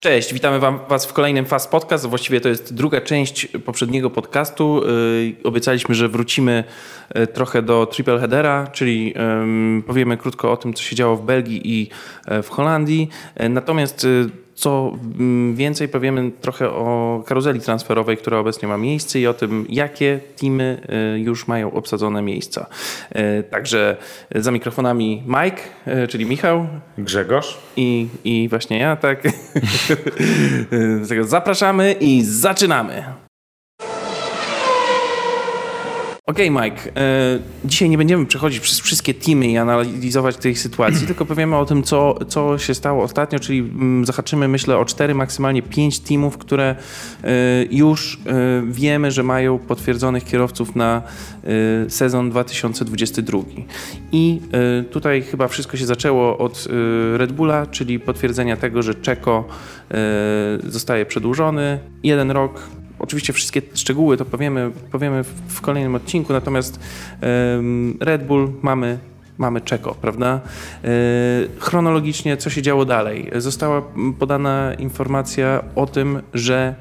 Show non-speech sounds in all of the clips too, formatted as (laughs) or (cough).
Cześć, witamy wam, Was w kolejnym Fast Podcast. Właściwie to jest druga część poprzedniego podcastu. Yy, obiecaliśmy, że wrócimy yy, trochę do triple headera, czyli powiemy krótko o tym, co się działo w Belgii i yy, w Holandii. Yy, natomiast yy, co mm, więcej, powiemy trochę o karuzeli transferowej, która obecnie ma miejsce i o tym, jakie teamy y, już mają obsadzone miejsca. Y, także za mikrofonami Mike, y, czyli Michał. Grzegorz. I, i właśnie ja, tak. (laughs) Zapraszamy i zaczynamy. Okej, okay, Mike. E, dzisiaj nie będziemy przechodzić przez wszystkie teamy i analizować tej sytuacji, (clears throat) tylko powiemy o tym, co, co się stało ostatnio, czyli mm, zahaczymy, myślę, o cztery, maksymalnie pięć teamów, które e, już e, wiemy, że mają potwierdzonych kierowców na sezon 2022. I tutaj chyba wszystko się zaczęło od Red Bulla, czyli potwierdzenia tego, że Czeko zostaje przedłużony. Jeden rok Oczywiście wszystkie szczegóły to powiemy, powiemy w kolejnym odcinku, natomiast Red Bull mamy mamy Czeko, prawda? E, chronologicznie, co się działo dalej? Została podana informacja o tym, że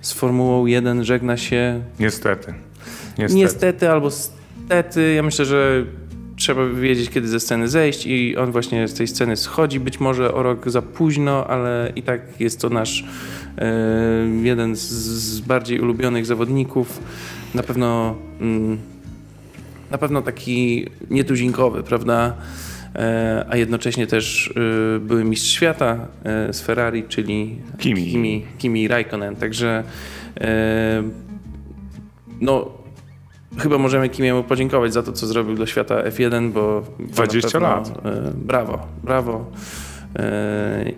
z Formułą 1 żegna się. Niestety. Niestety, Niestety albo stety. Ja myślę, że trzeba wiedzieć, kiedy ze sceny zejść, i on właśnie z tej sceny schodzi. Być może o rok za późno, ale i tak jest to nasz E, jeden z bardziej ulubionych zawodników, na pewno, mm, na pewno taki nietuzinkowy, prawda? E, a jednocześnie też e, były mistrz świata z Ferrari, czyli Kimi, Kimi, Kimi Raikkonen. Także no, chyba możemy Kimiemu podziękować za to, co zrobił dla świata F1, bo 20 pewno, lat. Brawo, brawo.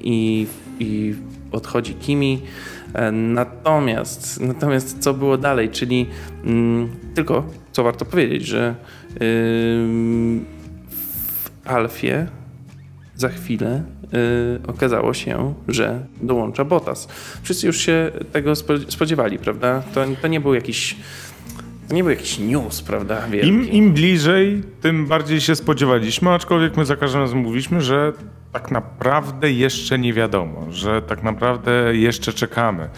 I, I odchodzi Kimi. E, natomiast, natomiast co było dalej, czyli mm, tylko co warto powiedzieć, że yy, w Alfie za chwilę yy, okazało się, że dołącza Bottas. Wszyscy już się tego spodziewali, prawda? To, to nie był jakiś nie był jakiś news, prawda? Im, Im bliżej, tym bardziej się spodziewaliśmy, aczkolwiek my za każdym razem mówiliśmy, że tak naprawdę jeszcze nie wiadomo, że tak naprawdę jeszcze czekamy.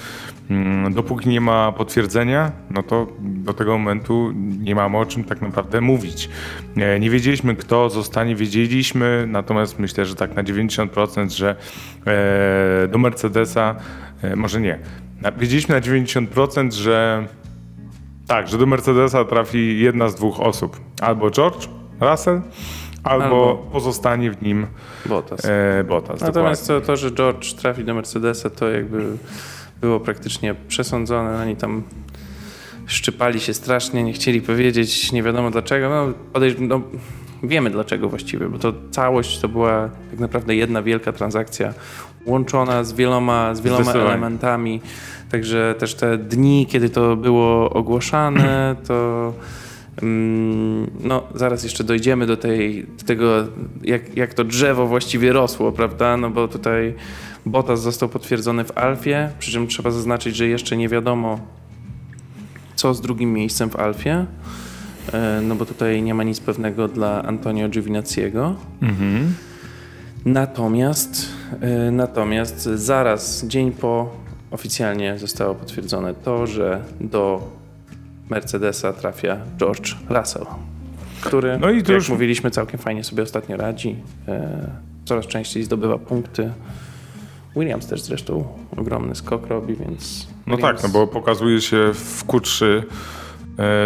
Mm, dopóki nie ma potwierdzenia, no to do tego momentu nie mamy o czym tak naprawdę mówić. Nie wiedzieliśmy, kto zostanie, wiedzieliśmy, natomiast myślę, że tak na 90%, że e, do Mercedesa, e, może nie, wiedzieliśmy na 90%, że tak, że do Mercedesa trafi jedna z dwóch osób. Albo George Russell, albo, albo pozostanie w nim Bottas. E, Bottas Natomiast to, to, że George trafi do Mercedesa, to jakby było praktycznie przesądzone. Oni tam szczypali się strasznie, nie chcieli powiedzieć, nie wiadomo dlaczego. No, podejrz- no, wiemy dlaczego właściwie, bo to całość to była tak naprawdę jedna wielka transakcja łączona z wieloma, z wieloma elementami. Także też te dni, kiedy to było ogłaszane, to mm, no, zaraz jeszcze dojdziemy do, tej, do tego, jak, jak to drzewo właściwie rosło, prawda? No bo tutaj Bottas został potwierdzony w Alfie, przy czym trzeba zaznaczyć, że jeszcze nie wiadomo, co z drugim miejscem w Alfie. E, no bo tutaj nie ma nic pewnego dla Antonio Giovinazziego. Mhm. Natomiast, natomiast zaraz, dzień po oficjalnie zostało potwierdzone to, że do Mercedesa trafia George Russell, który, no i jak już... mówiliśmy, całkiem fajnie sobie ostatnio radzi. E, coraz częściej zdobywa punkty. Williams też zresztą ogromny skok robi, więc... No Williams... tak, no bo pokazuje się w Q3, e,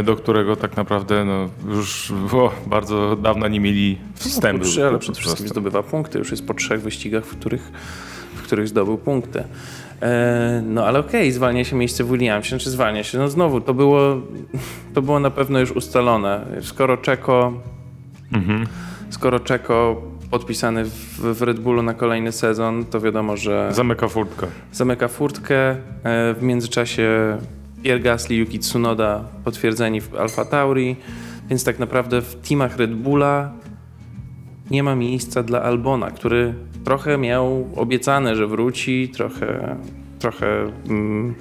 do którego tak naprawdę no, już o, bardzo dawno nie mieli wstępu. No, ale przede wszystkim zdobywa punkty. Już jest po trzech wyścigach, w których, w których zdobył punkty. E, no ale okej, okay, zwalnia się miejsce w Williamsie, czy znaczy zwalnia się. No znowu, to było, to było na pewno już ustalone. Skoro Czeko, mhm. skoro Czeko podpisany w, w, Red Bullu na kolejny sezon, to wiadomo, że... Zamyka furtkę. Zamyka furtkę. E, w międzyczasie Pierre Gasly, Yuki Tsunoda potwierdzeni w Alfa Tauri, więc tak naprawdę w teamach Red Bulla nie ma miejsca dla Albona, który trochę miał obiecane, że wróci, trochę, trochę mm,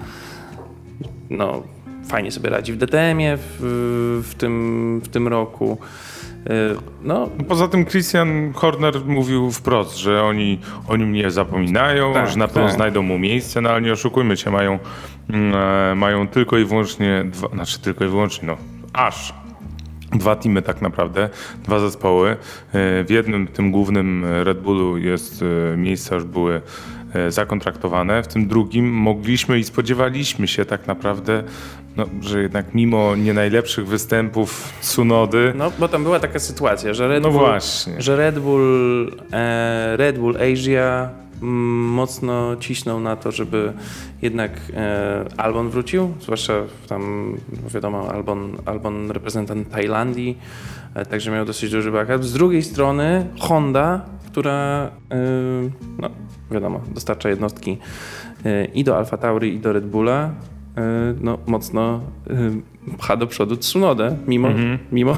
no, fajnie sobie radzi w DTM-ie w, w, tym, w tym roku. No, Poza tym Christian Horner mówił wprost, że oni o nim nie zapominają, Tak, że na pewno tak. znajdą mu miejsce, no ale nie oszukujmy się, mają, mają tylko i wyłącznie, dwa, znaczy tylko i wyłącznie, no aż dwa teamy tak naprawdę, dwa zespoły. E, W jednym, tym głównym e, Red Bullu jest, e, miejsca już były e, zakontraktowane, w tym drugim mogliśmy i spodziewaliśmy się tak naprawdę, no, że jednak mimo nie najlepszych występów Sunody, no, bo tam była taka sytuacja, że Red no Bull właśnie. że Red Bull, e, Red Bull Asia mm, mocno cisnął na to, żeby jednak e, Albon wrócił, zwłaszcza tam, no wiadomo, Albon, Albon reprezentant Tajlandii, e, także miał dosyć duży backup. Z drugiej strony Honda, która, e, no wiadomo, dostarcza jednostki i do Alfa Tauri, i do Red Bulla, no mocno pcha do przodu Tsunodę, mimo, Mhm. mimo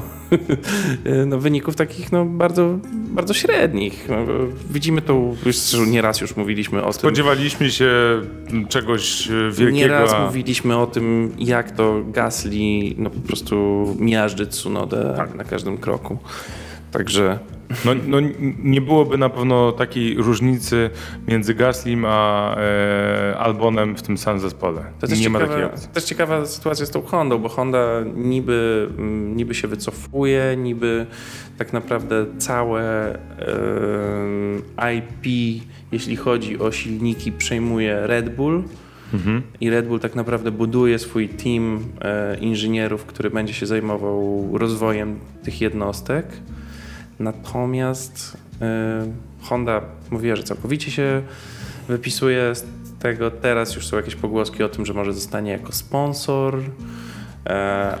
(laughs) no, wyników takich no, bardzo, bardzo średnich. No, widzimy to, już nieraz już mówiliśmy o tym. Spodziewaliśmy się czegoś e, wielkiego. Nieraz a- mówiliśmy o tym, jak to Gasly no, po prostu miażdży Tsunodę Tak. na każdym kroku. Także No, no, nie byłoby na pewno takiej różnicy między Gaslim a e, Albonem w tym samym zespole. to też, nie ma takiej ciekawa, opcji. też ciekawa sytuacja z tą Hondą, bo Honda niby, mm, niby się wycofuje, niby tak naprawdę całe e, IP, jeśli chodzi o silniki, przejmuje Red Bull. Mhm. I Red Bull tak naprawdę buduje swój team e, inżynierów, który będzie się zajmował rozwojem tych jednostek. Natomiast e, Honda mówiła, że całkowicie się wypisuje z tego. Teraz już są jakieś pogłoski o tym, że może zostanie jako sponsor,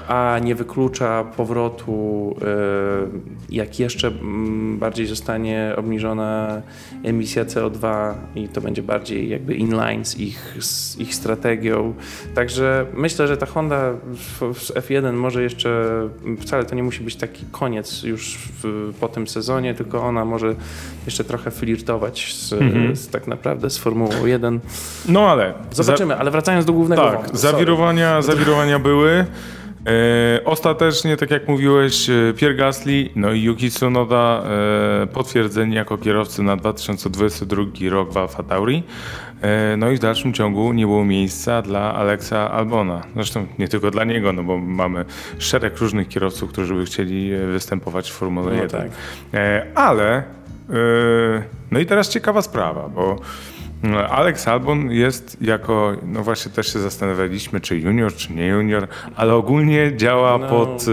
a nie wyklucza powrotu, e, jak jeszcze mm, bardziej zostanie obniżona emisja CO2 i to będzie bardziej jakby inline z ich, z ich strategią. Także myślę, że ta Honda w F1 może jeszcze, wcale to nie musi być taki koniec już w, po tym sezonie, tylko ona może jeszcze trochę flirtować z, Mhm. z tak naprawdę z Formułą 1. No ale. Zobaczymy, ale wracając do głównego Tak, wątku. zawirowania, zawirowania były. E, ostatecznie, tak jak mówiłeś, e, Pierre Gasly, no i Yuki Tsunoda e, potwierdzeni jako kierowcy na 2022 rok w Alfa Tauri. No i w dalszym ciągu nie było miejsca dla Alexa Albona. Zresztą nie tylko dla niego, no bo mamy szereg różnych kierowców, którzy by chcieli występować w Formule No 1. tak. Ale, no i teraz ciekawa sprawa, bo Alex Albon jest jako, no właśnie też się zastanawialiśmy, czy junior, czy nie junior, ale ogólnie działa No. pod,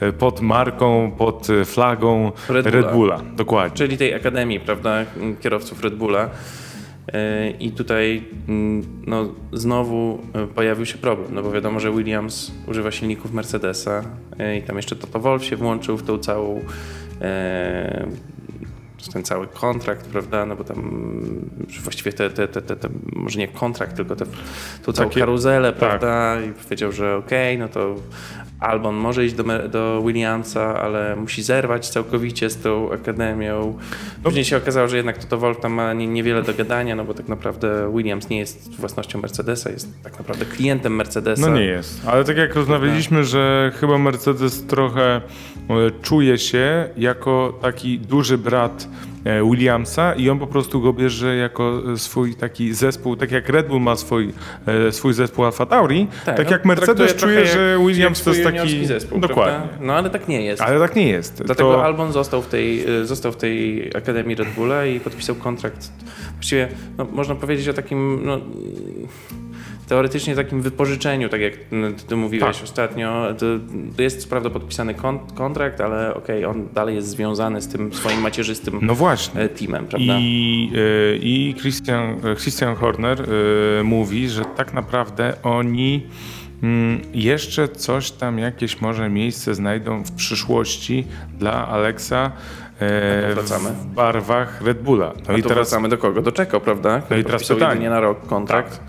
e, pod marką, pod e, flagą Red Red Bulla. Bulla. Dokładnie. czyli tej akademii, prawda, kierowców Red Bulla. E, I tutaj mm, no, znowu pojawił się problem, no bo wiadomo, że Williams używa silników Mercedesa i tam jeszcze Toto Wolff się włączył w tą całą ten cały kontrakt, prawda, no bo tam właściwie te, te, te, te, te może nie kontrakt, tylko te, tą całą karuzelę, tak. prawda, i powiedział, że okej, no to Albon może iść do, do Williamsa, ale musi zerwać całkowicie z tą akademią. Później się okazało, że jednak Toto Wolff tam ma nie, niewiele do gadania, no bo tak naprawdę Williams nie jest własnością Mercedesa, jest tak naprawdę klientem Mercedesa. No nie jest. Ale tak jak rozmawialiśmy, że chyba Mercedes trochę e, czuje się jako taki duży brat Williamsa i on po prostu go bierze jako e, swój taki zespół, tak jak Red Bull ma swój, e, swój zespół Alfa Tauri, tak, on jak Mercedes czuje, że Williams to jest taki... zespół, Dokładnie. Prawda? No ale tak nie jest. Ale tak nie jest. Dlatego to... Albon został w, tej, został w tej Akademii Red Bulla i podpisał kontrakt. Właściwie no, można powiedzieć o takim no, teoretycznie takim wypożyczeniu, tak jak mm, ty, mówiłeś Tak. ostatnio. Jest prawda podpisany kon, kontrakt, ale okej, on dalej jest związany z tym swoim macierzystym No właśnie. e, teamem, prawda? I, y, i Christian, Christian Horner y, mówi, że tak naprawdę oni mm, jeszcze coś tam, jakieś może miejsce znajdą w przyszłości dla Alexa e, No w barwach Red Bulla. No A i teraz wracamy do kogo? Do Czeko, prawda? Który i teraz pytanie. na rok kontrakt.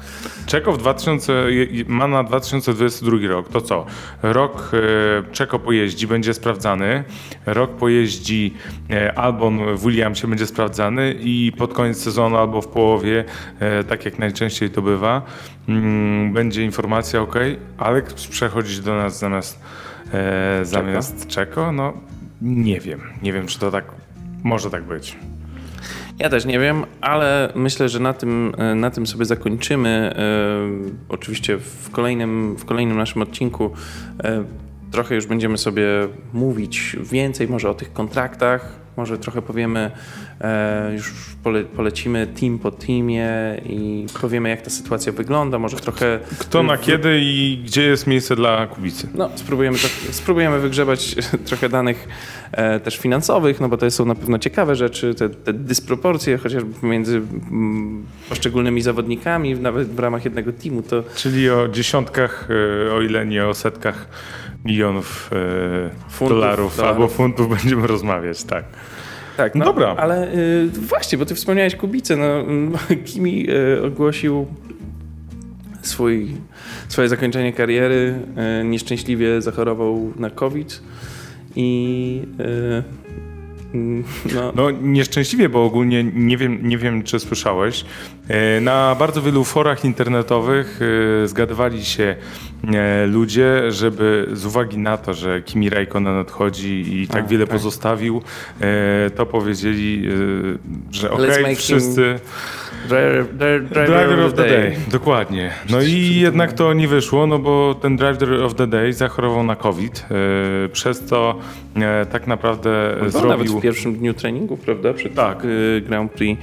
Czeko w 2000, je- ma na 2022 rok. To co? Rok e, Czeko pojeździ, będzie sprawdzany. Rok pojeździ e, Albon w Williamsie będzie sprawdzany i pod koniec sezonu albo w połowie, tak jak najczęściej to bywa, mm, będzie informacja, ok, Alex przechodzić do nas zamiast, zamiast Czeko. No, nie wiem. Nie wiem, czy to tak może tak być. Ja też nie wiem, ale myślę, że na tym, e, na tym sobie zakończymy. E, oczywiście w kolejnym, w kolejnym naszym odcinku e, trochę już będziemy sobie mówić więcej może o tych kontraktach, może trochę powiemy, e, już pole, polecimy team po teamie i powiemy, jak ta sytuacja wygląda. Może trochę. Kto na kiedy i gdzie jest miejsce dla Kubicy? No, spróbujemy, spróbujemy wygrzebać (laughs) trochę danych e, też finansowych, no bo to są na pewno ciekawe rzeczy, te, te dysproporcje chociażby pomiędzy mm, poszczególnymi zawodnikami, nawet w ramach jednego teamu. To Czyli o dziesiątkach, e, o ile nie o setkach milionów e, Funtów, dolarów, dolarów. albo funtów (laughs) będziemy rozmawiać, tak. Tak, No dobra. Ale y, właśnie, bo ty wspomniałeś Kubicę, no, mm, (laughs) Kimi y, ogłosił swój, swoje zakończenie kariery, y, nieszczęśliwie zachorował na COVID i mm, no, No nieszczęśliwie, bo ogólnie nie wiem, nie wiem czy słyszałeś. E, Na bardzo wielu forach internetowych e, zgadywali się e, ludzie, żeby z uwagi na to, że Kimi Raikkonen odchodzi i tak A, wiele tak. pozostawił, to powiedzieli, że okej, him wszyscy... driver, driver, of the day. Dokładnie. No i jednak to nie wyszło, no bo ten Driver of the Day zachorował na COVID, przez co tak naprawdę Był zrobił... nawet w pierwszym dniu treningu, prawda? Przed Tak. y, Grand Prix,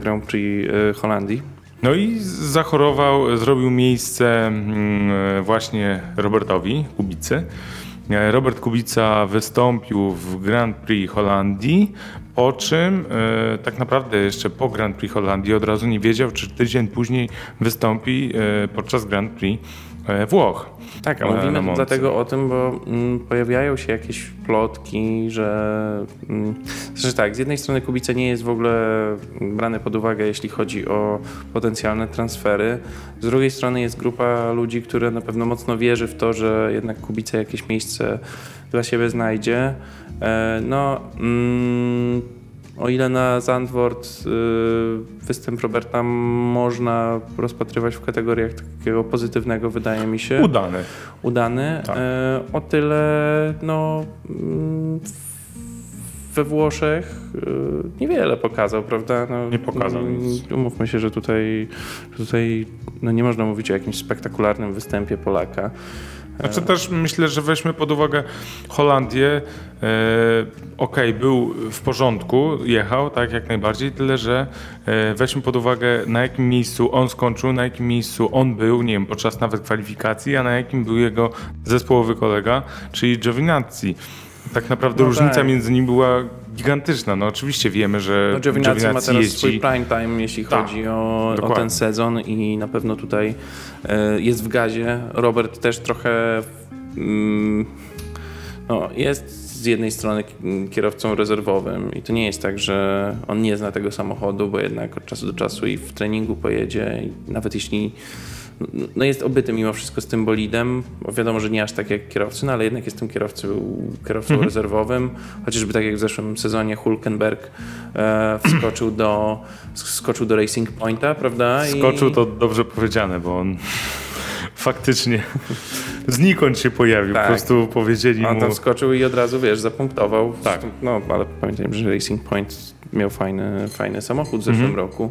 Grand Prix y, Holandii. No i zachorował, zrobił miejsce mm, właśnie Robertowi Kubicy. E, Robert Kubica wystąpił w Grand Prix Holandii, po czym e, tak naprawdę jeszcze po Grand Prix Holandii od razu nie wiedział, czy tydzień później wystąpi e, podczas Grand Prix e, Włoch. Tak, a E, na mówimy Moncy. dlatego o tym, bo mm, pojawiają się jakieś plotki, że. Mm, znaczy tak, z jednej strony Kubica nie jest w ogóle brany pod uwagę, jeśli chodzi o potencjalne transfery. Z drugiej strony jest grupa ludzi, które na pewno mocno wierzy w to, że jednak Kubica jakieś miejsce dla siebie znajdzie. E, no. Mm, o ile na Zandvoort y, występ Roberta można rozpatrywać w kategoriach takiego pozytywnego, wydaje mi się Udany. udany. Tak. E, o tyle no, mm, we Włoszech e, niewiele pokazał, prawda? No, Nie pokazał mm, nic. Umówmy się, że tutaj, tutaj no, nie można mówić o jakimś spektakularnym występie Polaka. Znaczy też myślę, że weźmy pod uwagę Holandię. E, Okej, był w porządku, jechał, tak, jak najbardziej, tyle że e, weźmy pod uwagę na jakim miejscu on skończył, na jakim miejscu on był, nie wiem, podczas nawet kwalifikacji, a na jakim był jego zespołowy kolega, czyli Giovinazzi. Tak naprawdę No różnica tak. między nimi była gigantyczna. No oczywiście wiemy, że No, Giovinazzi ma teraz jeździ... swój prime time, jeśli Tak, chodzi o, o ten sezon i na pewno tutaj e, jest w gazie. Robert też trochę mm, no, jest z jednej strony k- kierowcą rezerwowym i to nie jest tak, że on nie zna tego samochodu, bo jednak od czasu do czasu i w treningu pojedzie i nawet jeśli no jest obyty mimo wszystko z tym bolidem, bo wiadomo, że nie aż tak jak kierowcy, no ale jednak jest tym kierowcą, kierowcą Mhm. rezerwowym, chociażby tak jak w zeszłym sezonie Hulkenberg e, wskoczył do skoczył do Racing Pointa, prawda? I- Skoczył to dobrze powiedziane, bo on (laughs) faktycznie znikąd się pojawił. Tak. Po prostu powiedzieli On mu... tam skoczył i od razu, wiesz, zapunktował. Tak. No, ale pamiętajmy, że Racing Point miał fajny, fajny samochód w zeszłym Mhm. roku.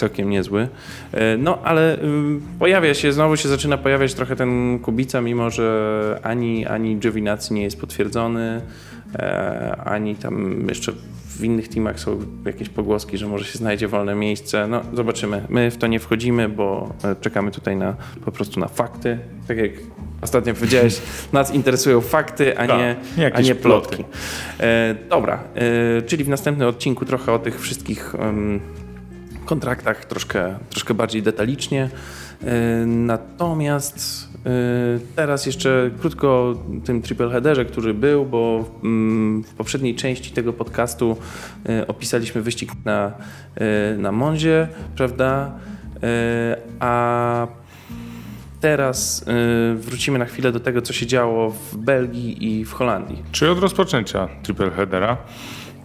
Całkiem niezły. E, No, ale y, pojawia się, znowu się zaczyna pojawiać trochę ten Kubica, mimo że ani, ani Giovinazzi nie jest potwierdzony, e, ani tam jeszcze w innych teamach są jakieś pogłoski, że może się znajdzie wolne miejsce. No, zobaczymy. My w to nie wchodzimy, bo e, czekamy tutaj na, po prostu na fakty. Tak jak ostatnio powiedziałeś, (laughs) nas interesują fakty, a Tak, nie, nie a nie ploty. plotki. E, dobra, e, czyli w następnym odcinku trochę o tych wszystkich em, kontraktach, troszkę, troszkę bardziej detalicznie. E, natomiast e, teraz jeszcze krótko o tym triple headerze, który był, bo mm, w poprzedniej części tego podcastu e, opisaliśmy wyścig na, na Monzie, prawda? A teraz wrócimy na chwilę do tego, co się działo w Belgii i w Holandii. Czy od rozpoczęcia triple headera?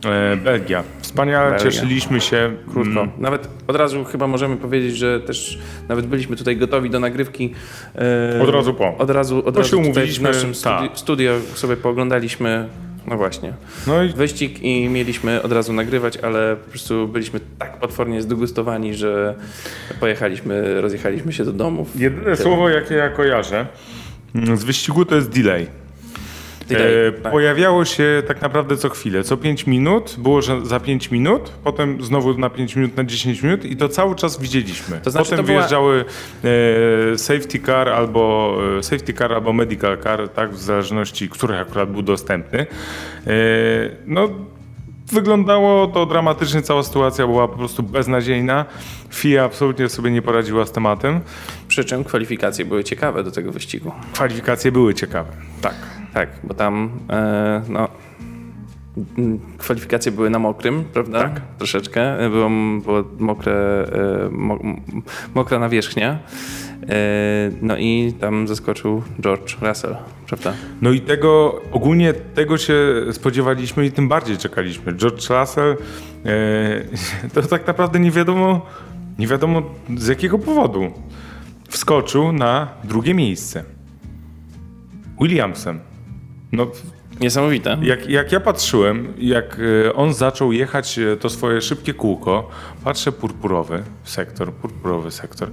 E, Belgia. Wspaniale Belgia. cieszyliśmy się. Krótko. Mm, Nawet od razu chyba możemy powiedzieć, że też nawet byliśmy tutaj gotowi do nagrywki. E, Od razu po. Od razu, od Bo razu się w naszym studi- tak. studio sobie pooglądaliśmy No właśnie. No i Wyścig i mieliśmy od razu nagrywać, ale po prostu byliśmy tak potwornie zdegustowani, że pojechaliśmy, rozjechaliśmy się do domów. jedyne Tyle. słowo, jakie ja kojarzę mm, z wyścigu, to jest delay. E. Pojawiało się tak naprawdę co chwilę, co 5 minut, było że za 5 minut, potem znowu na 5 minut, na 10 minut i to cały czas widzieliśmy. To znaczy, potem to była- wyjeżdżały e, safety car albo e, safety car albo medical car, tak, w zależności, który akurat był dostępny. E, no, wyglądało to dramatycznie, cała sytuacja była po prostu beznadziejna. FIA absolutnie sobie nie poradziła z tematem. Przy czym kwalifikacje były ciekawe do tego wyścigu. Kwalifikacje były ciekawe, tak. Tak, bo tam e, no, kwalifikacje były na mokrym, prawda? Tak. Troszeczkę. E, Było, było mokre, e, mo, mokra nawierzchnia. No i tam zaskoczył George Russell, prawda? No i tego, ogólnie tego się spodziewaliśmy i tym bardziej czekaliśmy. George Russell, (laughs) to tak naprawdę nie wiadomo, nie wiadomo z jakiego powodu wskoczył na drugie miejsce. Williamsem. No, Niesamowite. jak, jak ja patrzyłem, jak e, on zaczął jechać e, to swoje szybkie kółko, patrzę purpurowy sektor, purpurowy sektor.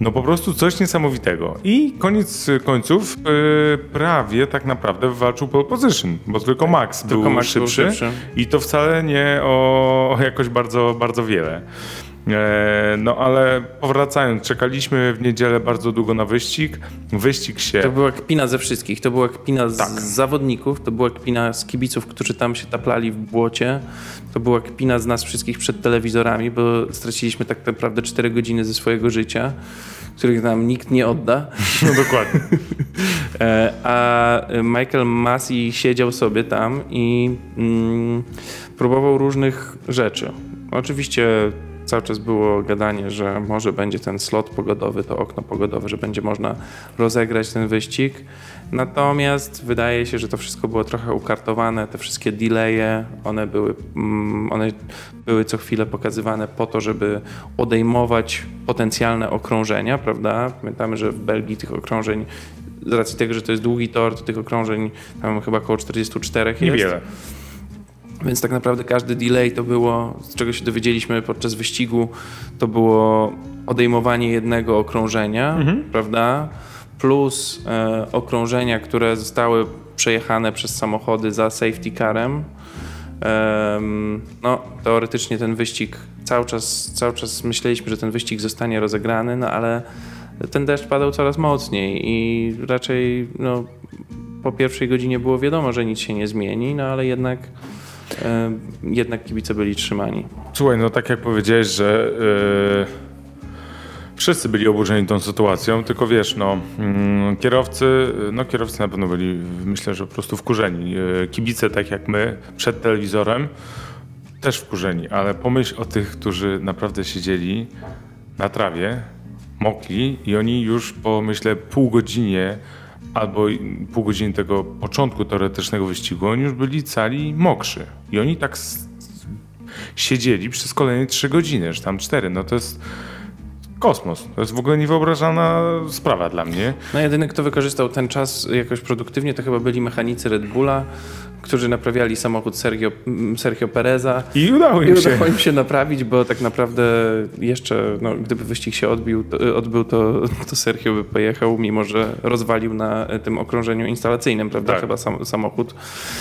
No po prostu coś niesamowitego. I koniec końców e, prawie tak naprawdę walczył pole position, bo tylko Max tylko był Max był szybszy, szybszy. i to wcale nie o, o jakoś bardzo, bardzo wiele. E, no ale powracając, czekaliśmy w niedzielę bardzo długo na wyścig. Wyścig się... To była kpina ze wszystkich. To była kpina z Tak. zawodników, to była kpina z kibiców, którzy tam się taplali w błocie. To była kpina z nas wszystkich przed telewizorami, bo straciliśmy tak naprawdę 4 godziny ze swojego życia, których nam nikt nie odda. (laughs) No dokładnie. (laughs) E, A Michael Massey siedział sobie tam i mm, próbował różnych rzeczy. Oczywiście cały czas było gadanie, że może będzie ten slot pogodowy, to okno pogodowe, że będzie można rozegrać ten wyścig. Natomiast wydaje się, że to wszystko było trochę ukartowane, te wszystkie delaye, one były, mm, one były co chwilę pokazywane po to, żeby odejmować potencjalne okrążenia, prawda? Pamiętamy, że w Belgii tych okrążeń z racji tego, że to jest długi tor, to tych okrążeń tam chyba około 44 jest. Niewiele. Więc tak naprawdę każdy delay to było, z czego się dowiedzieliśmy podczas wyścigu, to było odejmowanie jednego okrążenia, prawda? Plus e, okrążenia, które zostały przejechane przez samochody za safety carem. Em, no, teoretycznie ten wyścig cały czas, cały czas myśleliśmy, że ten wyścig zostanie rozegrany, no ale ten deszcz padał coraz mocniej i raczej no, po pierwszej godzinie było wiadomo, że nic się nie zmieni, no ale jednak, e, jednak kibice byli trzymani. Słuchaj, no tak jak powiedziałeś, że yy, wszyscy byli oburzeni tą sytuacją, tylko wiesz, no mm, kierowcy, no kierowcy na pewno byli, myślę, że po prostu wkurzeni. Yy, kibice, tak jak my, przed telewizorem, też wkurzeni, ale pomyśl o tych, którzy naprawdę siedzieli na trawie, mokli i oni już po, myślę, pół godzinie albo pół godziny tego początku teoretycznego wyścigu, oni już byli cali mokrzy. I oni tak siedzieli przez kolejne trzy godziny, czy tam cztery. No to jest kosmos. To jest w ogóle niewyobrażalna sprawa dla mnie. No jedyny, kto wykorzystał ten czas jakoś produktywnie, to chyba byli mechanicy Red Bulla, którzy naprawiali samochód Sergio, mm, Sergio Pereza. I udało I im się. udało im się naprawić, bo tak naprawdę jeszcze, no, gdyby wyścig się odbił, to, odbył, to, to Sergio by pojechał, mimo że rozwalił na tym okrążeniu instalacyjnym, prawda, Tak. chyba sam, samochód.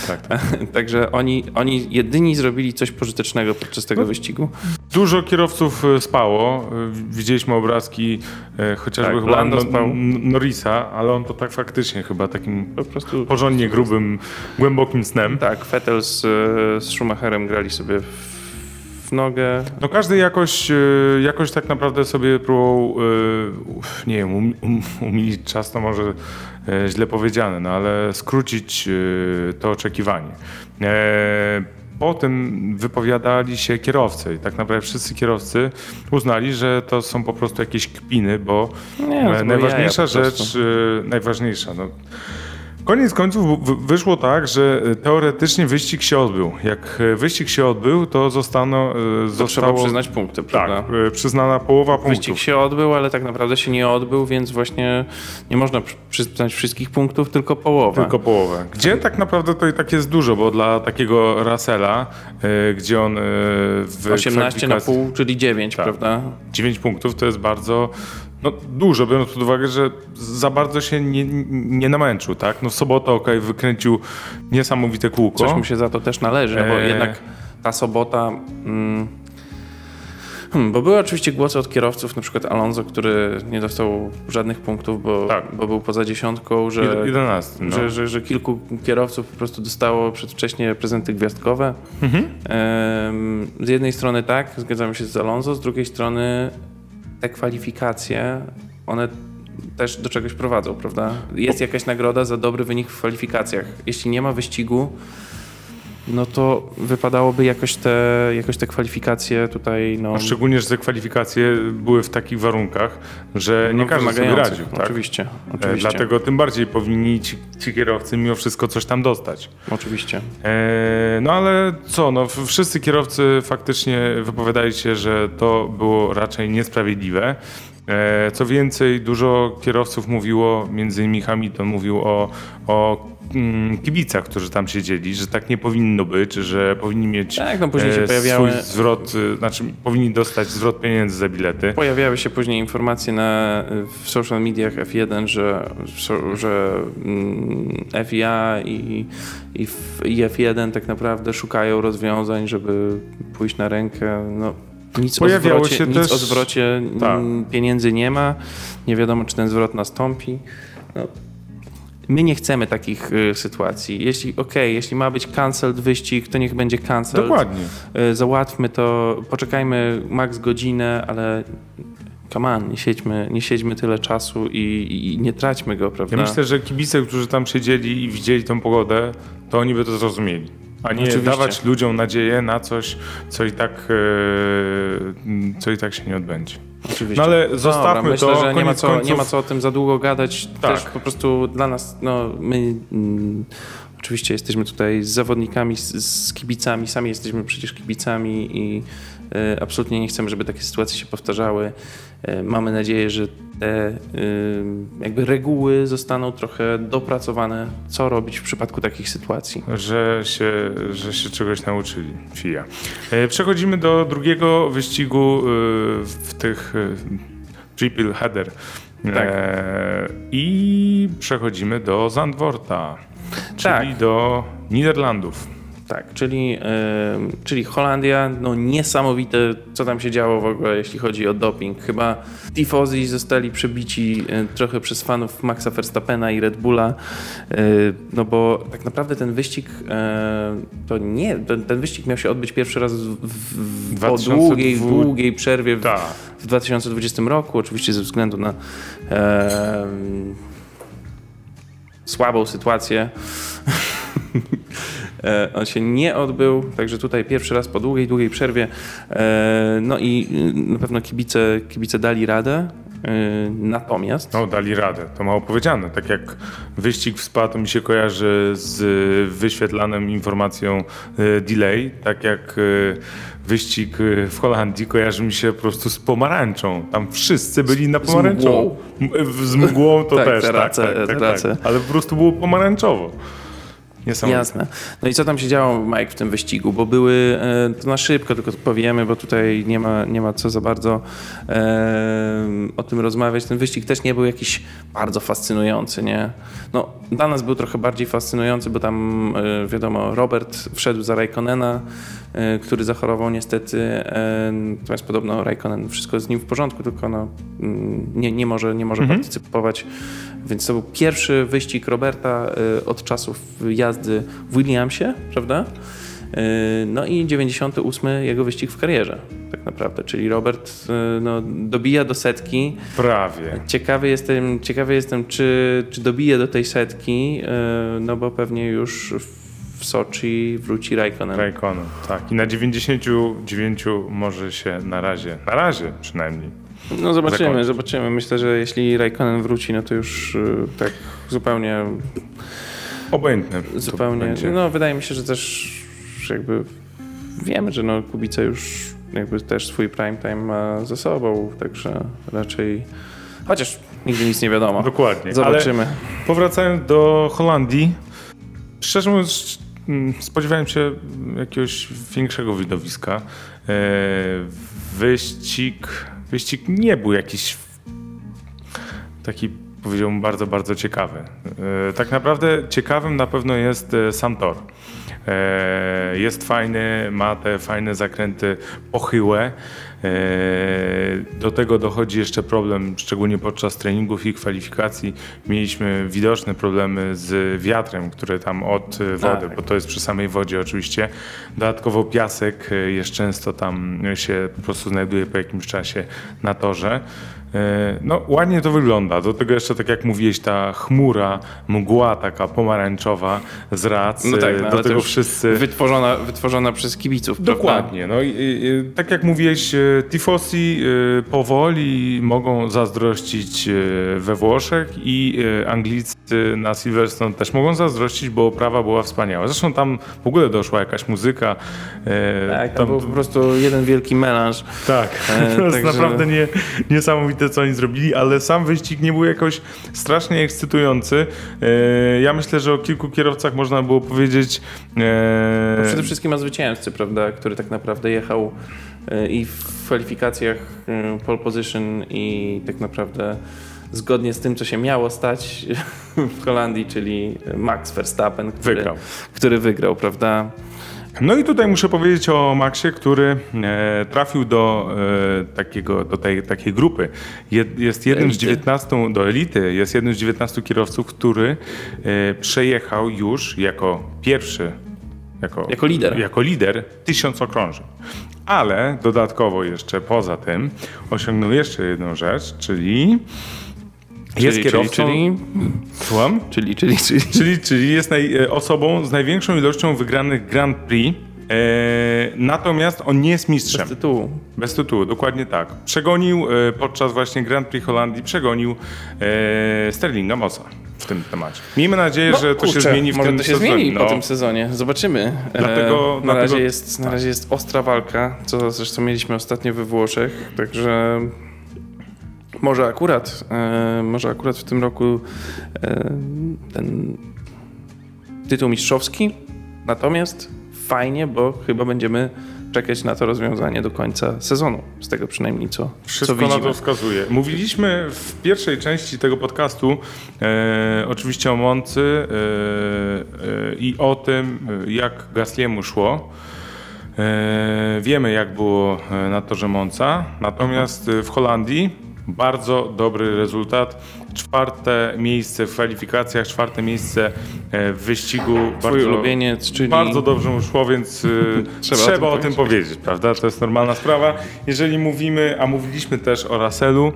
Tak. (laughs) Także oni, oni jedyni zrobili coś pożytecznego podczas tego No. wyścigu. Dużo kierowców e, spało. E, Widzieliśmy obrazki e, chociażby Tak, chyba Lando no, spał. N- Norrisa, ale on to tak faktycznie chyba takim Po prostu porządnie grubym, głębokim snem. tak, Vettel z, z Schumacherem grali sobie w, w nogę. No każdy jakoś, e, jakoś tak naprawdę sobie próbował, e, nie wiem, um, um, umilić czas, to może e, źle powiedziane, no ale skrócić to oczekiwanie. Po tym wypowiadali się kierowcy i tak naprawdę wszyscy kierowcy uznali, że to są po prostu jakieś kpiny, bo Nie, no najważniejsza rzecz, najważniejsza, no, Koniec końców wyszło tak, że e, teoretycznie wyścig się odbył. Jak e, wyścig się odbył, to zostano, e, To trzeba zostało przyznać punkty, tak, prawda? e, przyznana połowa punktów. Wyścig się odbył, ale tak naprawdę się nie odbył, więc właśnie nie można przy- przyznać wszystkich punktów, tylko połowę. Tylko połowę. Gdzie tak naprawdę to i tak jest dużo, bo dla takiego Russella, e, gdzie on w 18 na pół, czyli 9, Tak. prawda? 9 punktów to jest bardzo no, dużo, biorąc pod uwagę, że za bardzo się nie, nie namęczył, tak? No w sobotę okej, wykręcił niesamowite kółko. Coś mu się za to też należy, bo Eee. jednak ta sobota. Mm, hmm, bo były oczywiście głosy od kierowców, na przykład Alonso, który nie dostał żadnych punktów, bo, Tak. bo był poza dziesiątką, że, 11, no. że, że, że kilku kierowców po prostu dostało przedwcześnie prezenty gwiazdkowe. Mhm. Em, z jednej strony tak, zgadzamy się z Alonso, z drugiej strony te kwalifikacje, one też do czegoś prowadzą, prawda? Jest jakaś nagroda za dobry wynik w kwalifikacjach. Jeśli nie ma wyścigu, no to wypadałoby jakoś te, jakoś te kwalifikacje tutaj, no, No, Szczególnie, że te kwalifikacje były w takich warunkach, że nie no każdy sobie radził. Tak? Oczywiście, E, oczywiście. Dlatego tym bardziej powinni ci, ci kierowcy mimo wszystko coś tam dostać. Oczywiście. E, No ale co, no wszyscy kierowcy faktycznie wypowiadali się, że to było raczej niesprawiedliwe. E, Co więcej, dużo kierowców mówiło, między innymi Hamilton mówił o, o mm, kibicach, którzy tam siedzieli, że tak nie powinno być, że powinni mieć Tak, no później się e, pojawiały- swój zwrot, y, znaczy powinni dostać zwrot pieniędzy za bilety. Pojawiały się później informacje na, w social mediach F1, że, że mm, FIA i, i F1 tak naprawdę szukają rozwiązań, żeby pójść na rękę. No, nic, o Pojawiało zwrocie, się nic też- o zwrocie Tak. pieniędzy nie ma. Nie wiadomo, czy ten zwrot nastąpi. No, my nie chcemy takich y, sytuacji. Jeśli, okej, jeśli ma być cancelled wyścig, to niech będzie cancelled. Dokładnie. Y, załatwmy to, poczekajmy max godzinę, ale come on, nie siedźmy, nie siedźmy tyle czasu i, i nie traćmy go, prawda? Ja myślę, że kibice, którzy tam siedzieli i widzieli tą pogodę, to oni by to zrozumieli. A nie Oczywiście. dawać ludziom nadzieję na coś, co i tak, e, co i tak się nie odbędzie. Oczywiście. No ale Dobra, zostawmy myślę, to, że nie ma, co, końców. nie ma co o tym za długo gadać. Tak. Też po prostu dla nas, no my mm, oczywiście jesteśmy tutaj z zawodnikami, z, z kibicami, sami jesteśmy przecież kibicami i e, absolutnie nie chcemy, żeby takie sytuacje się powtarzały. E, mamy nadzieję, że te e, jakby reguły zostaną trochę dopracowane, co robić w przypadku takich sytuacji. Że się, że się czegoś nauczyli FIA. E, Przechodzimy do drugiego wyścigu e, w tych e, triple header. Tak. E, I przechodzimy do Zandvorta, Tak. czyli do Niderlandów. Tak, czyli, em, czyli Holandia, no niesamowite, co tam się działo w ogóle, jeśli chodzi o doping. Chyba tifosi zostali przebici e, trochę przez fanów Maxa Verstappena i Red Bulla, e, no bo tak naprawdę ten wyścig, e, to nie, ten, ten wyścig miał się odbyć pierwszy raz w, w, po 2002 długiej, długiej przerwie w, Tak. w 2020 roku, oczywiście ze względu na słabą sytuację. (laughs) E, On się nie odbył, także tutaj pierwszy raz po długiej, długiej przerwie. E, No i y, na pewno kibice, kibice dali radę. E, Natomiast No, dali radę, to mało powiedziane. Tak jak wyścig w Spa to mi się kojarzy z wyświetlaną informacją e, delay, tak jak wyścig w Holandii kojarzy mi się po prostu z pomarańczą. Tam wszyscy byli na z pomarańczowo. mgłą. Z mgłą to Tak, też, te tak, race, tak, tak, race. tak. Ale po prostu było pomarańczowo. Jasne. No i co tam się działo, Mike, w tym wyścigu? Bo były, e, to na szybko tylko powiemy, bo tutaj nie ma, nie ma co za bardzo e, o tym rozmawiać. Ten wyścig też nie był jakiś bardzo fascynujący, nie? No, dla nas był trochę bardziej fascynujący, bo tam, e, wiadomo, Robert wszedł za Raikkonena, e, który zachorował niestety, e, natomiast podobno Raikkonen, wszystko z nim w porządku, tylko no, mm, nie, nie może, nie może Mhm. partycypować. Więc to był pierwszy wyścig Roberta y, od czasów jazdy w Williamsie, prawda? Y, No i 98 jego wyścig w karierze, tak naprawdę. Czyli Robert y, no, dobija do setki. Prawie. Ciekawy jestem, ciekawy jestem czy, czy dobije do tej setki, y, no bo pewnie już w Soczi wróci Raikkonen. Raikkonen, tak. I na 99 może się na razie, na razie przynajmniej. No zobaczymy, zakończyć. zobaczymy. Myślę, że jeśli Raikkonen wróci, no to już tak zupełnie Obojętne. zupełnie. No, wydaje mi się, że też jakby wiemy, że no, Kubica już jakby też swój prime time ma za sobą, także raczej. Chociaż nigdy nic nie wiadomo. Dokładnie. Zobaczymy. Ale powracając do Holandii, szczerze mówiąc, spodziewałem się jakiegoś większego widowiska. E, Wyścig, wyścig nie był jakiś taki, powiedziałbym, bardzo, bardzo ciekawy. E, Tak naprawdę ciekawym na pewno jest e, sam tor. E, Jest fajny, ma te fajne zakręty pochyłe. Do tego dochodzi jeszcze problem, szczególnie podczas treningów i kwalifikacji. Mieliśmy widoczne problemy z wiatrem, który tam od wody, Tak. bo to jest przy samej wodzie oczywiście. Dodatkowo piasek jest często tam się po prostu znajduje po jakimś czasie na torze. E, No, ładnie to wygląda. Do tego jeszcze, tak jak mówiłeś, ta chmura, mgła taka pomarańczowa z rac. No tak, e, no, do tego wszyscy. Wytworzona, wytworzona przez kibiców. prawda? Dokładnie. No, i, i, tak jak mówiłeś, e, tifosi powoli mogą zazdrościć we Włoszech i Anglicy na Silverstone też mogą zazdrościć, bo oprawa była wspaniała. Zresztą tam w ogóle doszła jakaś muzyka. Tak, to tam- był po prostu jeden wielki melanż. tak, E, (laughs) to jest także- naprawdę nie, niesamowite, co oni zrobili, ale sam wyścig nie był jakoś strasznie ekscytujący. E, ja myślę, że o kilku kierowcach można było powiedzieć. e, No Przede wszystkim o zwycięzcy, prawda, który tak naprawdę jechał y, i w kwalifikacjach pole position i tak naprawdę zgodnie z tym, co się miało stać (laughs) w Holandii, czyli Max Verstappen, który Wygrał. Który wygrał prawda? No i tutaj muszę powiedzieć o Maxie, który e, trafił do e, takiego, do tej takiej grupy. Je, jest jednym z Elity. 19, do elity, jest jednym z 19 kierowców, który e, przejechał już jako pierwszy, jako, Jako lider. jako lider tysiąc okrążeń. Ale dodatkowo jeszcze poza tym osiągnął jeszcze jedną rzecz, czyli jest czyli, kierowcą... Czyli, Słucham? czyli, czyli, czyli, (laughs) czyli. Czyli, jest naj, e, osobą z największą ilością wygranych Grand Prix. E, natomiast on nie jest mistrzem. Bez tytułu. Bez tytułu, dokładnie tak. Przegonił e, podczas właśnie Grand Prix Holandii, przegonił e, Sterlinga Mossa w tym temacie. Miejmy nadzieję, że to się No, kurczę, zmieni w może tym to się sezonie. zmieni No, po tym sezonie. Zobaczymy. Dlatego- na, dlatego- razie jest, na razie jest ostra walka, co zresztą mieliśmy ostatnio we Włoszech, także może akurat, e, może akurat w tym roku e, ten tytuł mistrzowski, natomiast fajnie, bo chyba będziemy czekać na to rozwiązanie do końca sezonu, z tego przynajmniej co, co Wszystko na widzimy. to wskazuje. Mówiliśmy w pierwszej części tego podcastu e, oczywiście o Moncy e, e, i o tym, e, jak Gasliemu szło. Wiemy, jak było na torze Monca, natomiast w Holandii bardzo dobry rezultat. Czwarte miejsce w kwalifikacjach, czwarte miejsce e, w wyścigu. Twój bardzo, ulubieniec, czyli bardzo dobrze mu szło, więc Trzeba (laughs) trzeba, o tym o tym powiedzieć, prawda? To jest normalna sprawa. Jeżeli mówimy, a mówiliśmy też o Russellu,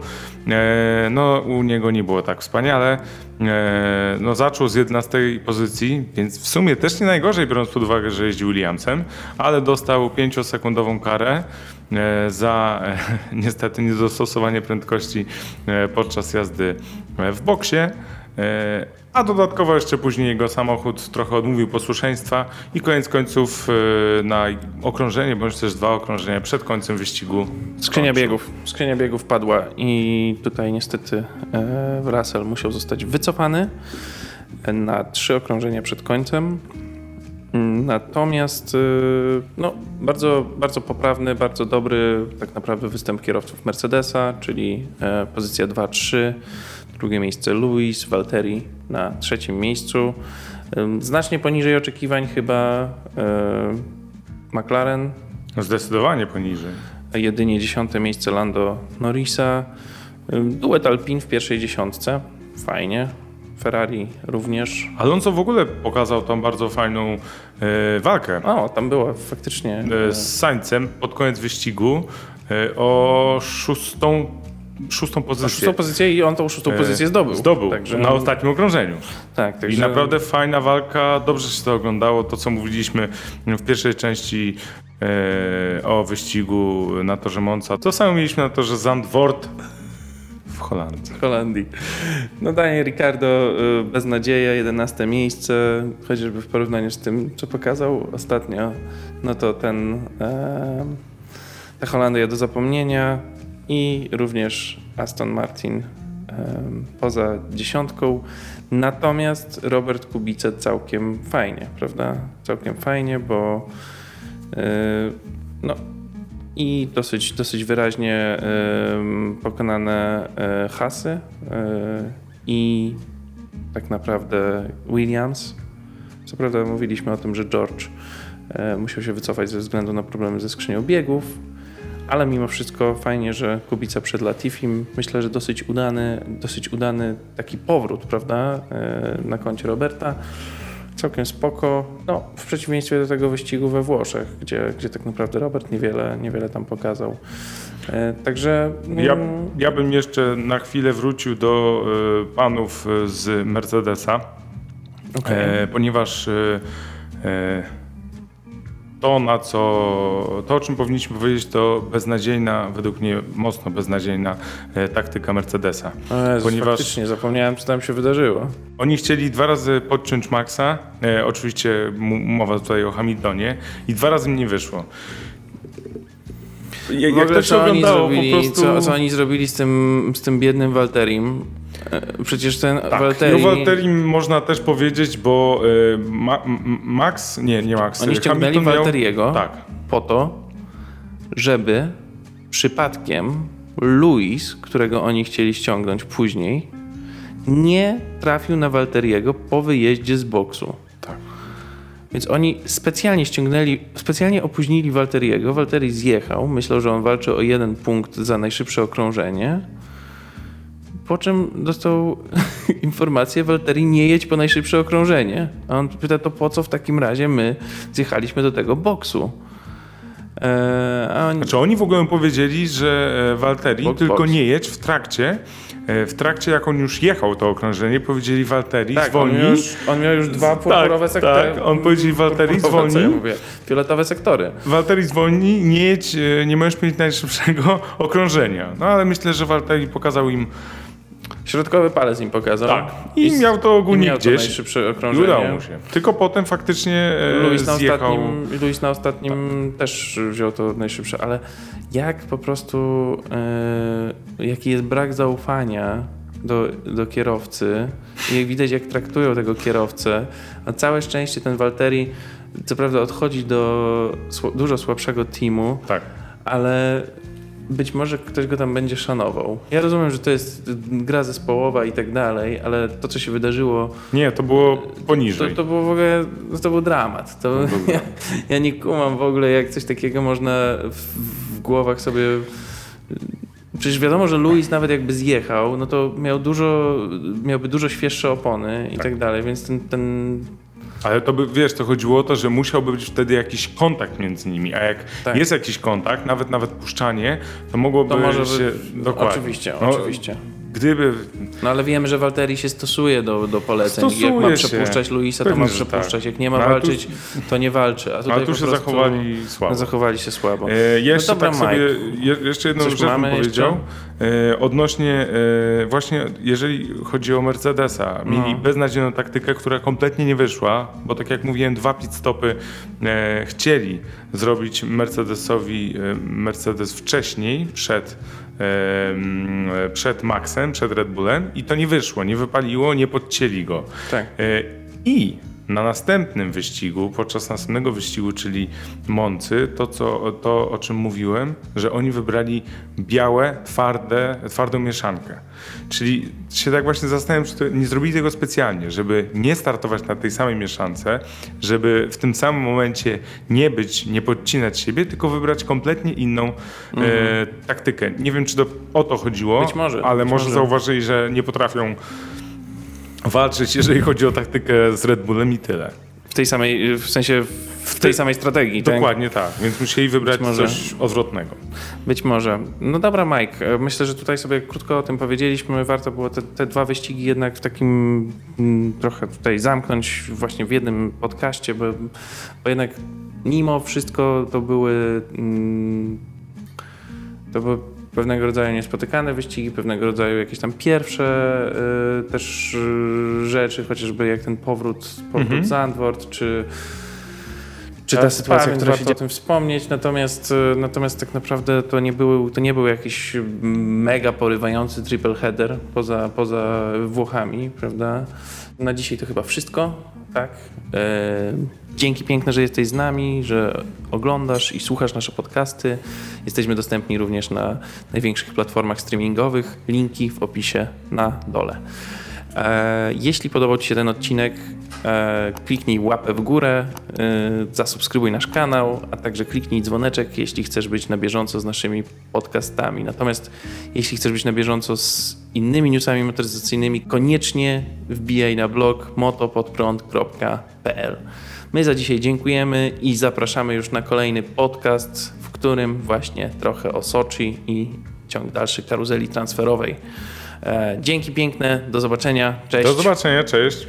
e, no u niego nie było tak wspaniale. E, no zaczął z 11 pozycji, więc w sumie też nie najgorzej, biorąc pod uwagę, że jeździł Williamsem, ale dostał 5-sekundową karę za e, (laughs) niestety niedostosowanie prędkości e, podczas jazdy e, w boksie. E, A dodatkowo jeszcze później jego samochód trochę odmówił posłuszeństwa i koniec końców e, na okrążenie, bądź też dwa okrążenia przed końcem wyścigu. Skrzynia biegów. Skrzynia biegów padła i tutaj niestety e, Russell musiał zostać wycofany na trzy okrążenia przed końcem. Natomiast e, no, bardzo, bardzo poprawny, bardzo dobry tak naprawdę występ kierowców Mercedesa, czyli e, pozycja 2-3, drugie miejsce Lewis, Valtteri na trzecim miejscu. Znacznie poniżej oczekiwań chyba e, McLaren, Zdecydowanie poniżej. jedynie dziesiąte miejsce Lando Norrisa. Duet Alpin w pierwszej dziesiątce. Fajnie. Ferrari również. Alonso w ogóle pokazał tam bardzo fajną e, walkę O, tam było faktycznie. e, z Sańcem pod koniec wyścigu e, o szóstą, szóstą Na pozycję. szóstą pozycję i on tą szóstą E, pozycję zdobył. Zdobył Także, na ostatnim okrążeniu. tak, także, I naprawdę fajna walka, dobrze się to oglądało, to co mówiliśmy w pierwszej części e, o wyścigu na torze Monza. To samo mieliśmy na torze Zandvoort w Holandii. w Holandii. No Daniel Ricardo, y, beznadzieja, 11 miejsce, chociażby w porównaniu z tym, co pokazał ostatnio, no to ten, e, ta Holandia do zapomnienia i również Aston Martin e, poza dziesiątką. Natomiast Robert Kubica całkiem fajnie, prawda? Całkiem fajnie, bo e, no, i dosyć, dosyć wyraźnie pokonane e, hasy e, i tak naprawdę Williams. Co prawda mówiliśmy o tym, że George e, musiał się wycofać ze względu na problemy ze skrzynią biegów, ale mimo wszystko fajnie, że Kubica przed Latifim. Myślę, że dosyć udany, dosyć udany taki powrót, prawda, na koncie Roberta. Całkiem spoko. No, w przeciwieństwie do tego wyścigu we Włoszech, gdzie, gdzie tak naprawdę Robert niewiele, niewiele tam pokazał. E, także. Ja, mm, ja bym jeszcze na chwilę wrócił do e, panów e, z Mercedesa, e, ponieważ to, na co, to, o czym powinniśmy powiedzieć, to beznadziejna, według mnie mocno beznadziejna e, taktyka Mercedesa. Jezus, ponieważ- Faktycznie, zapomniałem, co tam się wydarzyło. Oni chcieli dwa razy podciąć Maxa, e, oczywiście mowa tutaj o Hamiltonie, i dwa razy im nie wyszło. Jak, W ogóle, to się co, oni oglądało, zrobili, po prostu... co, co oni zrobili z tym, z tym biednym Walterim? E, Przecież ten Tak, Walteri... no Walteri można też powiedzieć, bo e, Ma, Max, nie, nie Max. Oni e, ściągnęli Hamilton miał- Walteriego Tak, po to, żeby przypadkiem Luis, którego oni chcieli ściągnąć później, nie trafił na Walteriego po wyjeździe z boksu. tak. Więc oni specjalnie ściągnęli, specjalnie opóźnili Walteriego. Walteri zjechał, myślał, że on walczy o jeden punkt za najszybsze okrążenie. Po czym dostał (laughs) informację, Walteri nie jedź po najszybsze okrążenie. A on pyta, to po co w takim razie my zjechaliśmy do tego boksu? Eee, a oni, Znaczy oni w ogóle powiedzieli, że e, Walteri Box, tylko box. nie jedź w trakcie, e, w trakcie jak on już jechał to okrążenie, powiedzieli Walteri tak, on zwolnij. miał, już, on miał już dwa purpurowe sektory. tak, on powiedział, Walteri, Purpurowe, co ja zwolnij. mówię? Fioletowe sektory. Walteri zwolni, nie jedź, e, nie możesz mieć najszybszego (laughs) okrążenia. No ale myślę, że Walteri pokazał im Środkowy palec im pokazał. tak. I, miał to i ogólnie miał to gdzieś. najszybsze I okrążenie. udało mu się. Tylko potem faktycznie e, Luis na, zjechał. ostatnim, Luis na ostatnim też wziął to najszybsze, ale jak po prostu, e, jaki jest brak zaufania do, do kierowcy i jak widać jak traktują tego kierowcę, a całe szczęście ten Walteri co prawda odchodzi do dużo słabszego teamu, Tak. ale być może ktoś go tam będzie szanował. Ja rozumiem, że to jest gra zespołowa i tak dalej, ale to co się wydarzyło Nie, to było to, poniżej. to był w ogóle, no to był dramat. To, (laughs) ja, ja nie kumam w ogóle, jak coś takiego można w, w głowach sobie... Przecież wiadomo, że Luis nawet jakby zjechał, no to miał dużo, miałby dużo świeższe opony i tak, dalej, więc ten, ten Ale to by, wiesz, to chodziło o to, że musiałby być wtedy jakiś kontakt między nimi, a jak Tak. jest jakiś kontakt, nawet nawet puszczanie, to mogłoby to może... się... By, Dokładnie. oczywiście, No, oczywiście. Gdyby... No ale wiemy, że Walteri się stosuje do, do poleceń. jak Stosuje ma się. przepuszczać Luisa, to Pewnie, ma że przepuszczać. tak. Jak nie ma No, ale tu- walczyć, to nie walczy. A tutaj Ale tu się zachowali słabo. Zachowali się słabo. E, jeszcze No dobra, tak sobie, je, jeszcze jedną Coś rzecz bym powiedział. E, odnośnie e, właśnie, jeżeli chodzi o Mercedesa, mieli No. beznadziejną taktykę, która kompletnie nie wyszła, bo tak jak mówiłem, dwa pit stopy e, chcieli zrobić Mercedesowi, e, Mercedes wcześniej, przed przed Maxem, przed Red Bullem i to nie wyszło, nie wypaliło, nie podcięli go. Tak. E, I na następnym wyścigu, podczas następnego wyścigu, czyli Moncy, to, co, to o czym mówiłem, że oni wybrali białe, twarde, twardą mieszankę. Czyli się tak właśnie zastanawiam, czy to nie zrobili tego specjalnie, żeby nie startować na tej samej mieszance, żeby w tym samym momencie nie być, nie podcinać siebie, tylko wybrać kompletnie inną e, taktykę. Nie wiem, czy to o to chodziło, Mhm. Może, ale może może. zauważyli, że nie potrafią walczyć, jeżeli chodzi o taktykę z Red Bullem i tyle. W tej samej, w sensie w tej samej strategii. tak? Dokładnie tak, więc musieli wybrać może. coś odwrotnego. Być może. No dobra, Mike. e, Myślę, że tutaj sobie krótko o tym powiedzieliśmy. Warto było te, te dwa wyścigi jednak w takim mm, trochę tutaj zamknąć właśnie w jednym podcaście, bo, bo jednak mimo wszystko to były mm, to były pewnego rodzaju niespotykane wyścigi, pewnego rodzaju jakieś tam pierwsze y, też y, rzeczy, chociażby jak ten powrót, powrót Mhm. Zandvoort, czy czy ta Tak, sytuacja, tak, która się dzieje, o tym wspomnieć, natomiast, y, natomiast tak naprawdę to nie był, to nie był jakiś mega porywający triple header poza, poza Włochami, prawda? Na dzisiaj to chyba wszystko, tak? E, dzięki piękne, że jesteś z nami, że oglądasz i słuchasz nasze podcasty. Jesteśmy dostępni również na największych platformach streamingowych. Linki w opisie na dole. E, Jeśli podobał Ci się ten odcinek, e, kliknij łapę w górę, e, zasubskrybuj nasz kanał, a także kliknij dzwoneczek, jeśli chcesz być na bieżąco z naszymi podcastami. Natomiast jeśli chcesz być na bieżąco z innymi newsami motoryzacyjnymi, koniecznie wbijaj na blog motopodprąd.pl. My za dzisiaj dziękujemy i zapraszamy już na kolejny podcast, w którym właśnie trochę o Soczi i ciąg dalszy karuzeli transferowej. E, Dzięki piękne, do zobaczenia, cześć. Do zobaczenia, cześć.